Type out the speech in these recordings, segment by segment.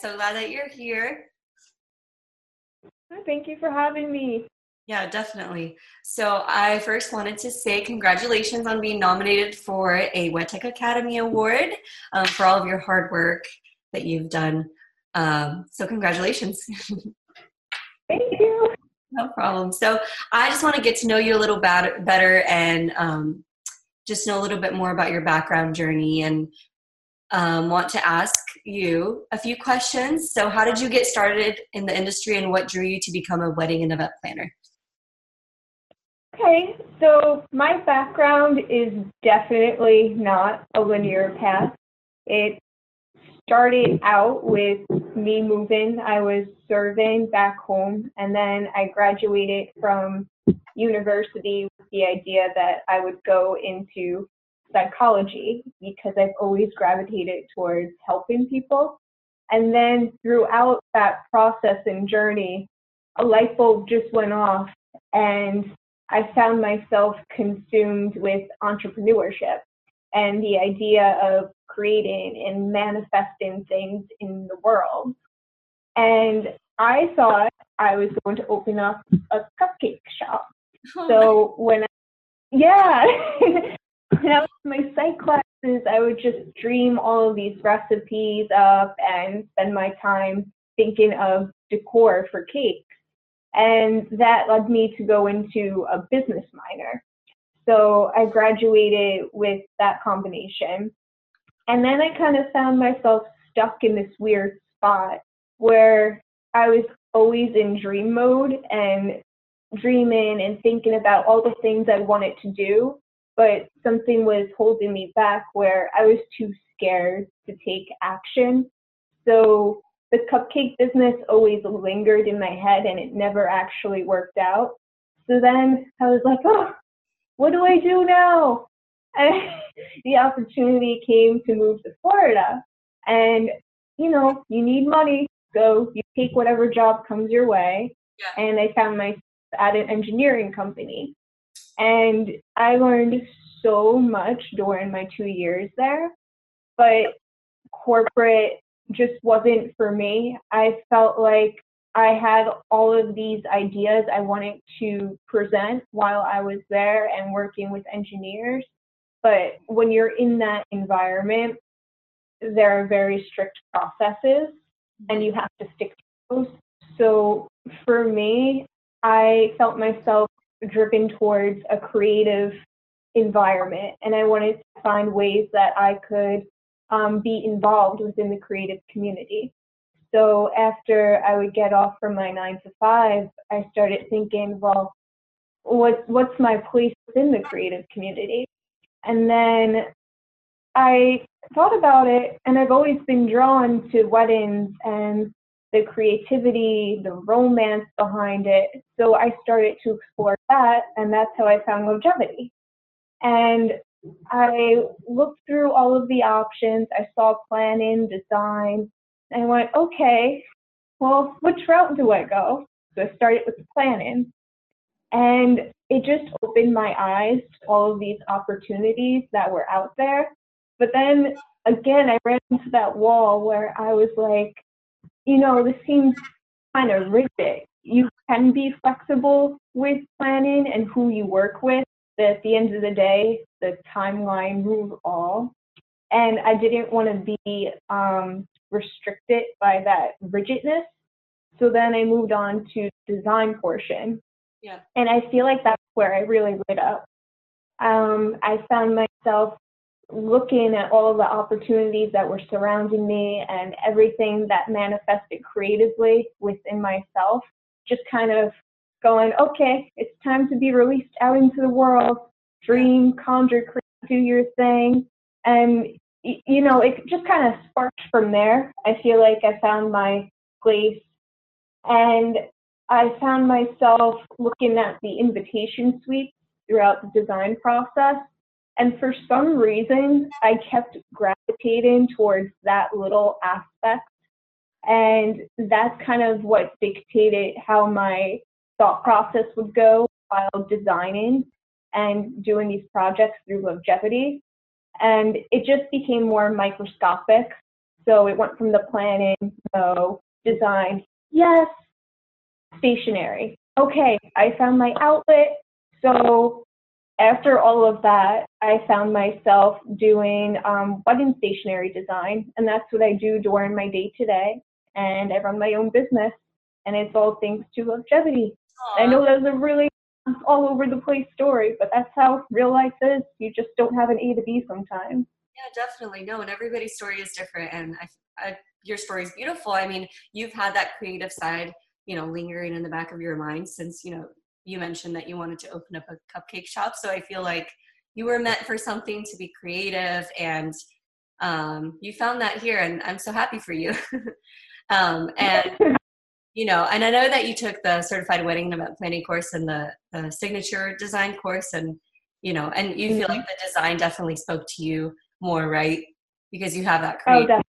so glad that you're here. Thank you for having me. Yeah, definitely. So I first wanted to say congratulations on being nominated for a WedTech Academy Award um, for all of your hard work that you've done. Um, so congratulations. Thank you. No problem. So I just want to get to know you a little bit better and um, just know a little bit more about your background journey and um, want to ask you a few questions. So, how did you get started in the industry and what drew you to become a wedding and event planner? Okay, so my background is definitely not a linear path. It started out with me moving. I was serving back home, and then I graduated from university with the idea that I would go into psychology because I've always gravitated towards helping people. And then throughout that process and journey, a light bulb just went off, and I found myself consumed with entrepreneurship and the idea of creating and manifesting things in the world. And I thought I was going to open up a cupcake shop. Oh so when I, yeah, I was in my psych classes, I would just dream all of these recipes up and spend my time thinking of decor for cakes. And that led me to go into a business minor. So I graduated with that combination. And then I kind of found myself stuck in this weird spot where I was always in dream mode and dreaming and thinking about all the things I wanted to do, but something was holding me back where I was too scared to take action. So the cupcake business always lingered in my head and it never actually worked out. So then I was like, oh, what do I do now? And the opportunity came to move to Florida. And, you know, you need money, so you take whatever job comes your way. Yeah. And I found myself at an engineering company. And I learned so much during my two years there. But corporate just wasn't for me. I felt like I had all of these ideas I wanted to present while I was there and working with engineers. But when you're in that environment, there are very strict processes and you have to stick to those. So for me, I felt myself driven towards a creative environment and I wanted to find ways that I could um, be involved within the creative community. So after I would get off from my nine to five, I started thinking, well, what what's my place within the creative community? And then I thought about it, and I've always been drawn to weddings and the creativity, the romance behind it. So I started to explore that, and that's how I found Lovegevity. And I looked through all of the options. I saw planning, design, and I went, okay, well, which route do I go? So I started with planning. And it just opened my eyes to all of these opportunities that were out there. But then again, I ran into that wall where I was like, you know, this seems kind of rigid. You can be flexible with planning and who you work with, but at the end of the day, the timeline rules all. And I didn't want to be um, restricted by that rigidness. So then I moved on to design portion. Yeah. And I feel like that's where I really lit up. Um, I found myself looking at all the opportunities that were surrounding me and everything that manifested creatively within myself, just kind of going, okay, it's time to be released out into the world, dream, conjure, create, do your thing. And you know, it just kind of sparked from there. I feel like I found my place and I found myself looking at the invitation suite throughout the design process. And for some reason, I kept gravitating towards that little aspect. And that's kind of what dictated how my thought process would go while designing and doing these projects through Lovegevity and it just became more microscopic. So it went from the planning, no, design, yes, stationery. Okay, I found my outlet. So after all of that, I found myself doing um, wedding stationery design, and that's what I do during my day to day. And I run my own business, and it's all thanks to Lovegevity. I know that's a really all over the place story, but that's how real life is. You just don't have an A to B sometimes. Yeah, definitely. No, and everybody's story is different, and I, I, your story is beautiful. I mean, you've had that creative side, you know, lingering in the back of your mind since you know you mentioned that you wanted to open up a cupcake shop. So I feel like you were meant for something to be creative, and um, you found that here, and I'm so happy for you. um, and you know, and I know that you took the certified wedding and event planning course and the, the signature design course, and you know, and you mm-hmm. feel like the design definitely spoke to you more, right? Because you have that oh, creative. Oh,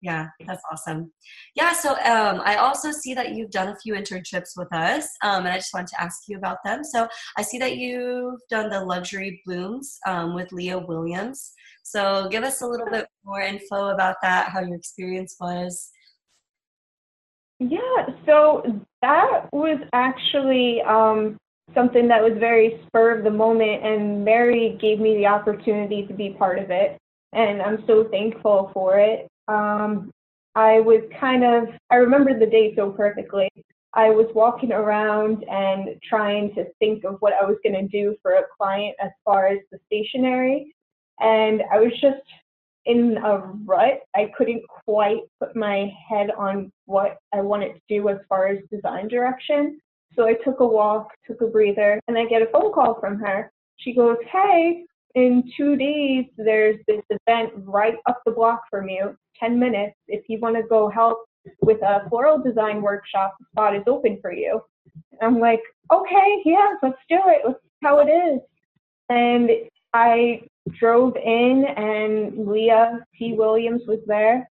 yeah, that's awesome. Yeah, so um, I also see that you've done a few internships with us, um, and I just wanted to ask you about them. So I see that you've done the luxury blooms um, with Leah Williams. So give us a little bit more info about that, how your experience was. Yeah, so that was actually um, something that was very spur of the moment, and Mary gave me the opportunity to be part of it, and I'm so thankful for it. Um, I was kind of, I remember the day so perfectly. I was walking around and trying to think of what I was going to do for a client as far as the stationery. And I was just in a rut. I couldn't quite put my head on what I wanted to do as far as design direction. So I took a walk, took a breather, and I get a phone call from her. She goes, Hey, in two days, there's this event right up the block from you, 10 minutes. If you want to go help with a floral design workshop, the spot is open for you. I'm like, okay, yeah, let's do it. Let's see how it is. And I drove in, and Leah T. Williams was there,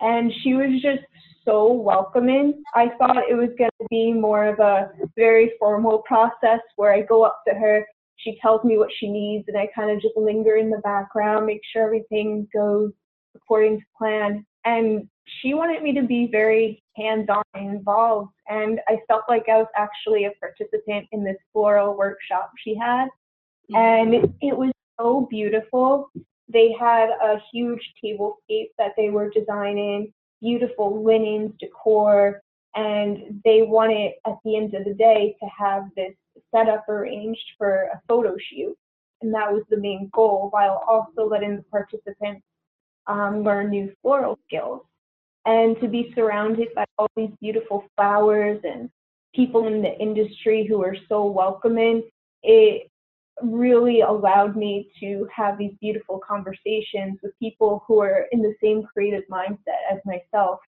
and she was just so welcoming. I thought it was going to be more of a very formal process where I go up to her she tells me what she needs and I kind of just linger in the background, make sure everything goes according to plan. And she wanted me to be very hands-on involved and I felt like I was actually a participant in this floral workshop she had. Mm-hmm. And it was so beautiful. They had a huge tablescape that they were designing, beautiful linens, decor, and they wanted at the end of the day to have this set up arranged for a photo shoot. And that was the main goal while also letting the participants um, learn new floral skills. And to be surrounded by all these beautiful flowers and people in the industry who are so welcoming, it really allowed me to have these beautiful conversations with people who are in the same creative mindset as myself.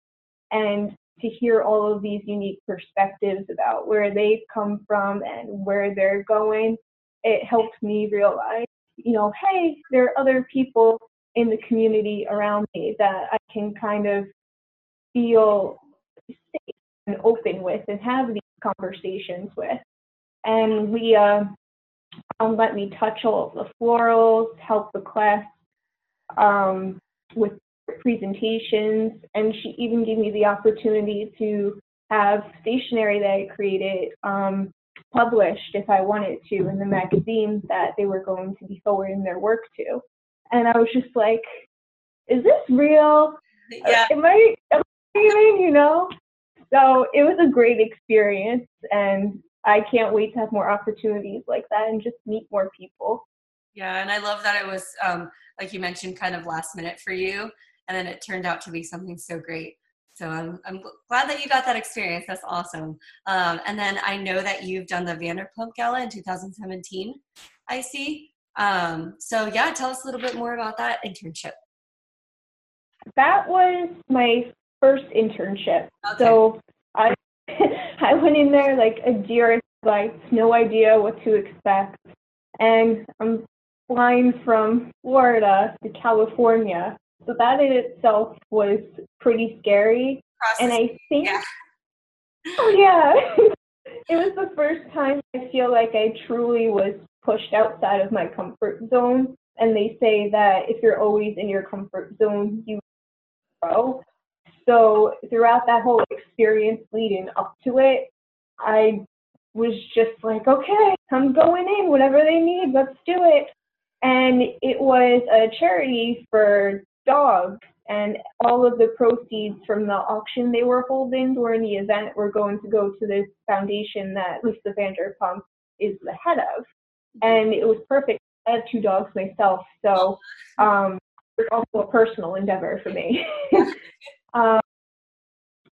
And to hear all of these unique perspectives about where they've come from and where they're going, it helped me realize, you know, hey, there are other people in the community around me that I can kind of feel safe and open with and have these conversations with. And Leah um, let me touch all of the florals, help the class um, with presentations, and she even gave me the opportunity to have stationery that I created um, published if I wanted to in the magazine that they were going to be forwarding their work to. And I was just like, is this real? Yeah. Am I, am I you know? So it was a great experience, and I can't wait to have more opportunities like that and just meet more people. Yeah, and I love that it was, um, like you mentioned, kind of last minute for you and then it turned out to be something so great. So I'm, I'm glad that you got that experience. That's awesome. Um, and then I know that you've done the Vanderpump Gala in 2017. I see. Um, so yeah, tell us a little bit more about that internship. That was my first internship. Okay. So I I went in there like a deer in lights, no idea what to expect, and I'm flying from Florida to California so that in itself was pretty scary. Process. And I think, yeah. oh yeah, it was the first time I feel like I truly was pushed outside of my comfort zone. And they say that if you're always in your comfort zone, you grow. So throughout that whole experience leading up to it, I was just like, okay, I'm going in, whatever they need, let's do it. And it was a charity for dogs, and all of the proceeds from the auction they were holding during the event were going to go to this foundation that Lisa Vanderpump is the head of. And it was perfect. I have two dogs myself, so um, it's also a personal endeavor for me. um,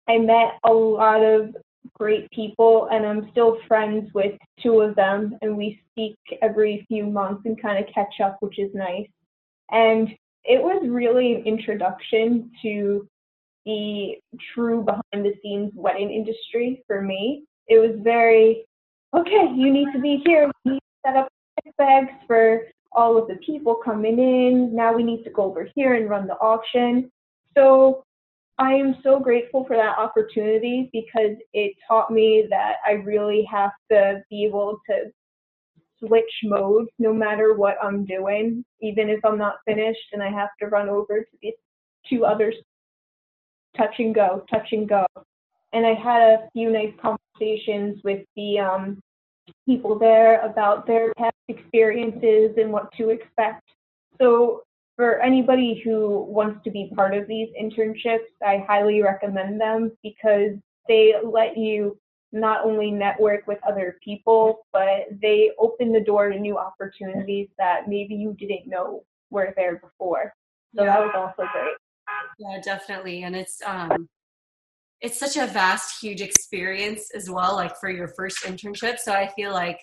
I met a lot of great people, and I'm still friends with two of them, and we speak every few months and kind of catch up, which is nice. And it was really an introduction to the true behind the scenes wedding industry for me. It was very, okay, you need to be here, you need to set up bags for all of the people coming in. Now we need to go over here and run the auction. So I am so grateful for that opportunity because it taught me that I really have to be able to switch modes no matter what I'm doing, even if I'm not finished and I have to run over to the two others, touch and go, touch and go. And I had a few nice conversations with the um, people there about their past experiences and what to expect. So for anybody who wants to be part of these internships, I highly recommend them because they let you not only network with other people, but they open the door to new opportunities that maybe you didn't know were there before. So yeah. that was also great. Yeah, definitely. And it's um it's such a vast, huge experience as well, like for your first internship. So I feel like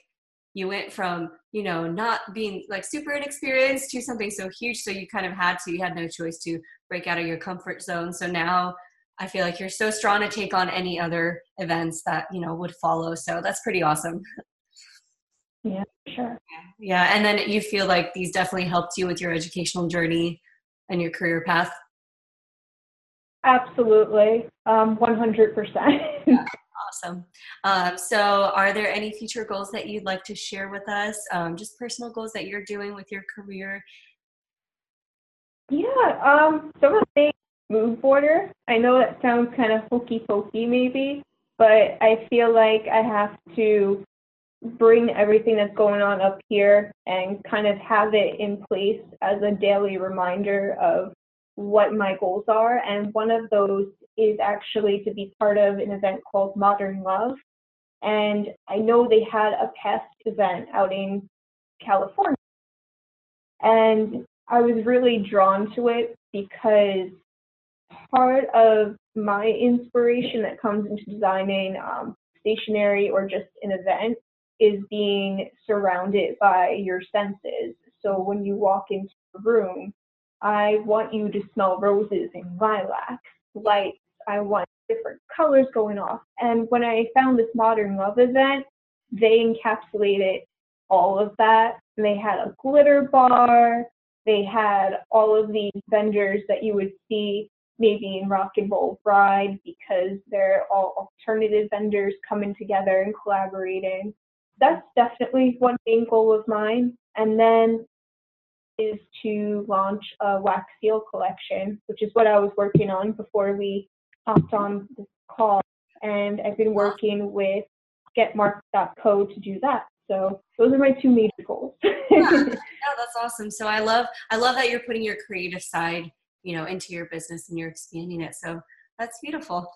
you went from you know not being like super inexperienced to something so huge so you kind of had to you had no choice to break out of your comfort zone so now i feel like you're so strong to take on any other events that you know would follow so that's pretty awesome yeah sure yeah and then you feel like these definitely helped you with your educational journey and your career path absolutely um, 100% yeah. Awesome. Um, so, are there any future goals that you'd like to share with us? Um, just personal goals that you're doing with your career? Yeah. Um, so, I'm a big mood border. I know that sounds kind of hokey pokey, maybe, but I feel like I have to bring everything that's going on up here and kind of have it in place as a daily reminder of what my goals are. And one of those is actually to be part of an event called Modern Love. And I know they had a past event out in California. And I was really drawn to it because part of my inspiration that comes into designing um, stationery or just an event is being surrounded by your senses. So when you walk into a room, I want you to smell roses and lilacs, lights. I want different colors going off. And when I found this Modern Love event, they encapsulated all of that. And they had a glitter bar. They had all of these vendors that you would see maybe in Rock and Roll Bride because they're all alternative vendors coming together and collaborating. That's definitely one main goal of mine. And then is to launch a wax seal collection, which is what I was working on before we hopped on this call. And I've been working with getmark.co to do that. So those are my two major goals. yeah, that's awesome. So I love I love that you're putting your creative side, you know, into your business and you're expanding it. So that's beautiful.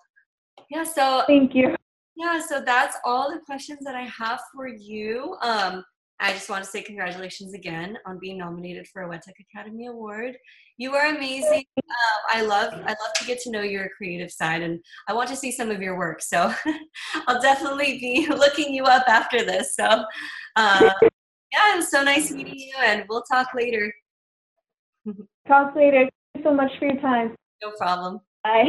Yeah, so thank you. Yeah, so that's all the questions that I have for you. Um, I just want to say congratulations again on being nominated for a WedTech Academy Award. You are amazing. Uh, I love I love to get to know your creative side, and I want to see some of your work. So I'll definitely be looking you up after this. So uh, yeah, it was so nice meeting you, and we'll talk later. Talk later. Thank you so much for your time. No problem. Bye.